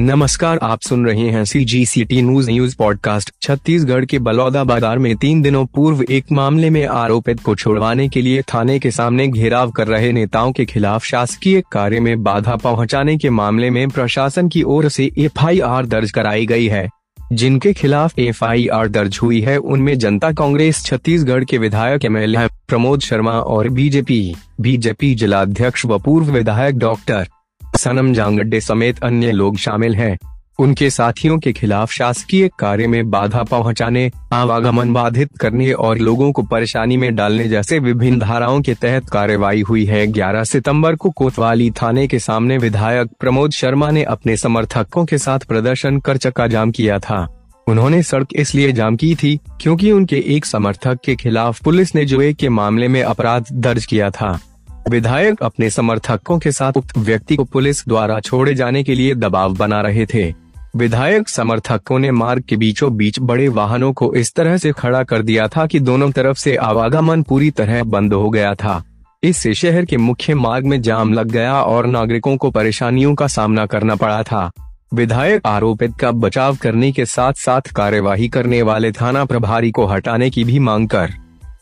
नमस्कार, आप सुन रहे हैं C G C T news news podcast Chhattisgarh के बलौदा बाज़ार में तीन दिनों पूर्व एक मामले में आरोपित को छुड़वाने के लिए थाने के सामने घेराव कर रहे नेताओं के खिलाफ शासकीय कार्य में बाधा पहुँचाने के मामले में प्रशासन की ओर से एफआईआर दर्ज कराई गई है। जिनके खिलाफ एफआईआर दर्ज हुई है, उनमें जनता कांग्रेस, छत्तीसगढ़ के विधायक एम प्रमोद शर्मा और बीजेपी बीजेपी जिलाध्यक्ष व पूर्व विधायक डॉक्टर सनम जांगड्डे समेत अन्य लोग शामिल हैं। उनके साथियों के खिलाफ शासकीय कार्य में बाधा पहुँचाने, आवागमन बाधित करने और लोगों को परेशानी में डालने जैसे विभिन्न धाराओं के तहत कार्रवाई हुई है। 11 सितंबर को कोतवाली थाने के सामने विधायक प्रमोद शर्मा ने अपने समर्थकों के साथ प्रदर्शन कर चक्का जाम किया था। उन्होंने सड़क इसलिए जाम की थी क्योंकि उनके एक समर्थक के खिलाफ पुलिस ने जुए के मामले में अपराध दर्ज किया था। विधायक अपने समर्थकों के साथ उक्त व्यक्ति को पुलिस द्वारा छोड़े जाने के लिए दबाव बना रहे थे। विधायक समर्थकों ने मार्ग के बीचों बीच बड़े वाहनों को इस तरह से खड़ा कर दिया था कि दोनों तरफ़ से आवागमन पूरी तरह बंद हो गया था। इससे शहर के मुख्य मार्ग में जाम लग गया और नागरिकों को परेशानियों का सामना करना पड़ा था। विधायक आरोपित का बचाव करने के साथ साथ कार्यवाही करने वाले थाना प्रभारी को हटाने की भी मांग कर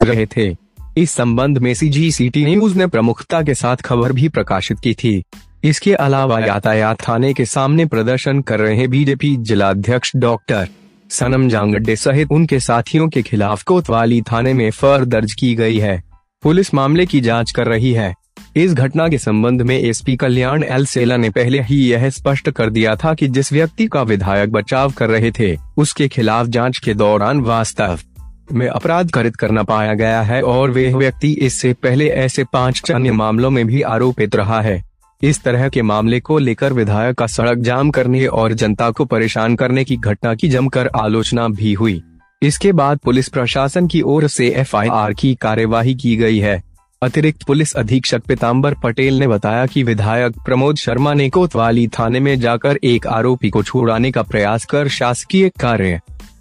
रहे थे। इस संबंध में सी जी सी टी न्यूज़ ने प्रमुखता के साथ खबर भी प्रकाशित की थी। इसके अलावा यातायात थाने के सामने प्रदर्शन कर रहे बीजेपी जिलाध्यक्ष डॉक्टर सनम जांगड्डे सहित उनके साथियों के खिलाफ कोतवाली थाने में फर दर्ज की गई है। पुलिस मामले की जाँच कर रही है। इस घटना के संबंध में एसपी कल्याण एल सेला ने पहले ही यह स्पष्ट कर दिया था कि जिस व्यक्ति का विधायक बचाव कर रहे थे, उसके खिलाफ जाँच के दौरान वास्तव में अपराध करित करना पाया गया है और वे व्यक्ति इससे पहले ऐसे पाँच अन्य मामलों में भी आरोपित रहा है। इस तरह के मामले को लेकर विधायक का सड़क जाम करने और जनता को परेशान करने की घटना की जमकर आलोचना भी हुई। इसके बाद पुलिस प्रशासन की ओर से एफआईआर की कार्यवाही की गई है। अतिरिक्त पुलिस अधीक्षक पिताम्बर पटेल ने बताया कि विधायक प्रमोद शर्मा ने कोतवाली थाने में जाकर एक आरोपी को छुड़ाने का प्रयास कर शासकीय कार्य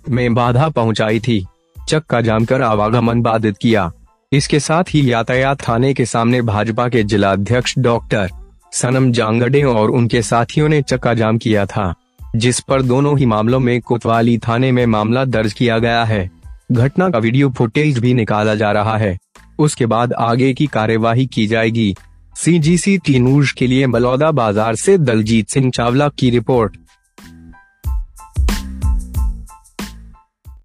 में बाधा पहुंचाई थी। चक्का जाम कर आवागमन बाधित किया। इसके साथ ही यातायात थाने के सामने भाजपा के जिलाध्यक्ष डॉक्टर सनम जांगडे और उनके साथियों ने चक्का जाम किया था, जिस पर दोनों ही मामलों में कोतवाली थाने में मामला दर्ज किया गया है। घटना का वीडियो फुटेज भी निकाला जा रहा है। उसके बाद आगे की कार्यवाही की जाएगी। सी जी सी टी के लिए बलौदा बाज़ार से दलजीत सिंह चावला की रिपोर्ट।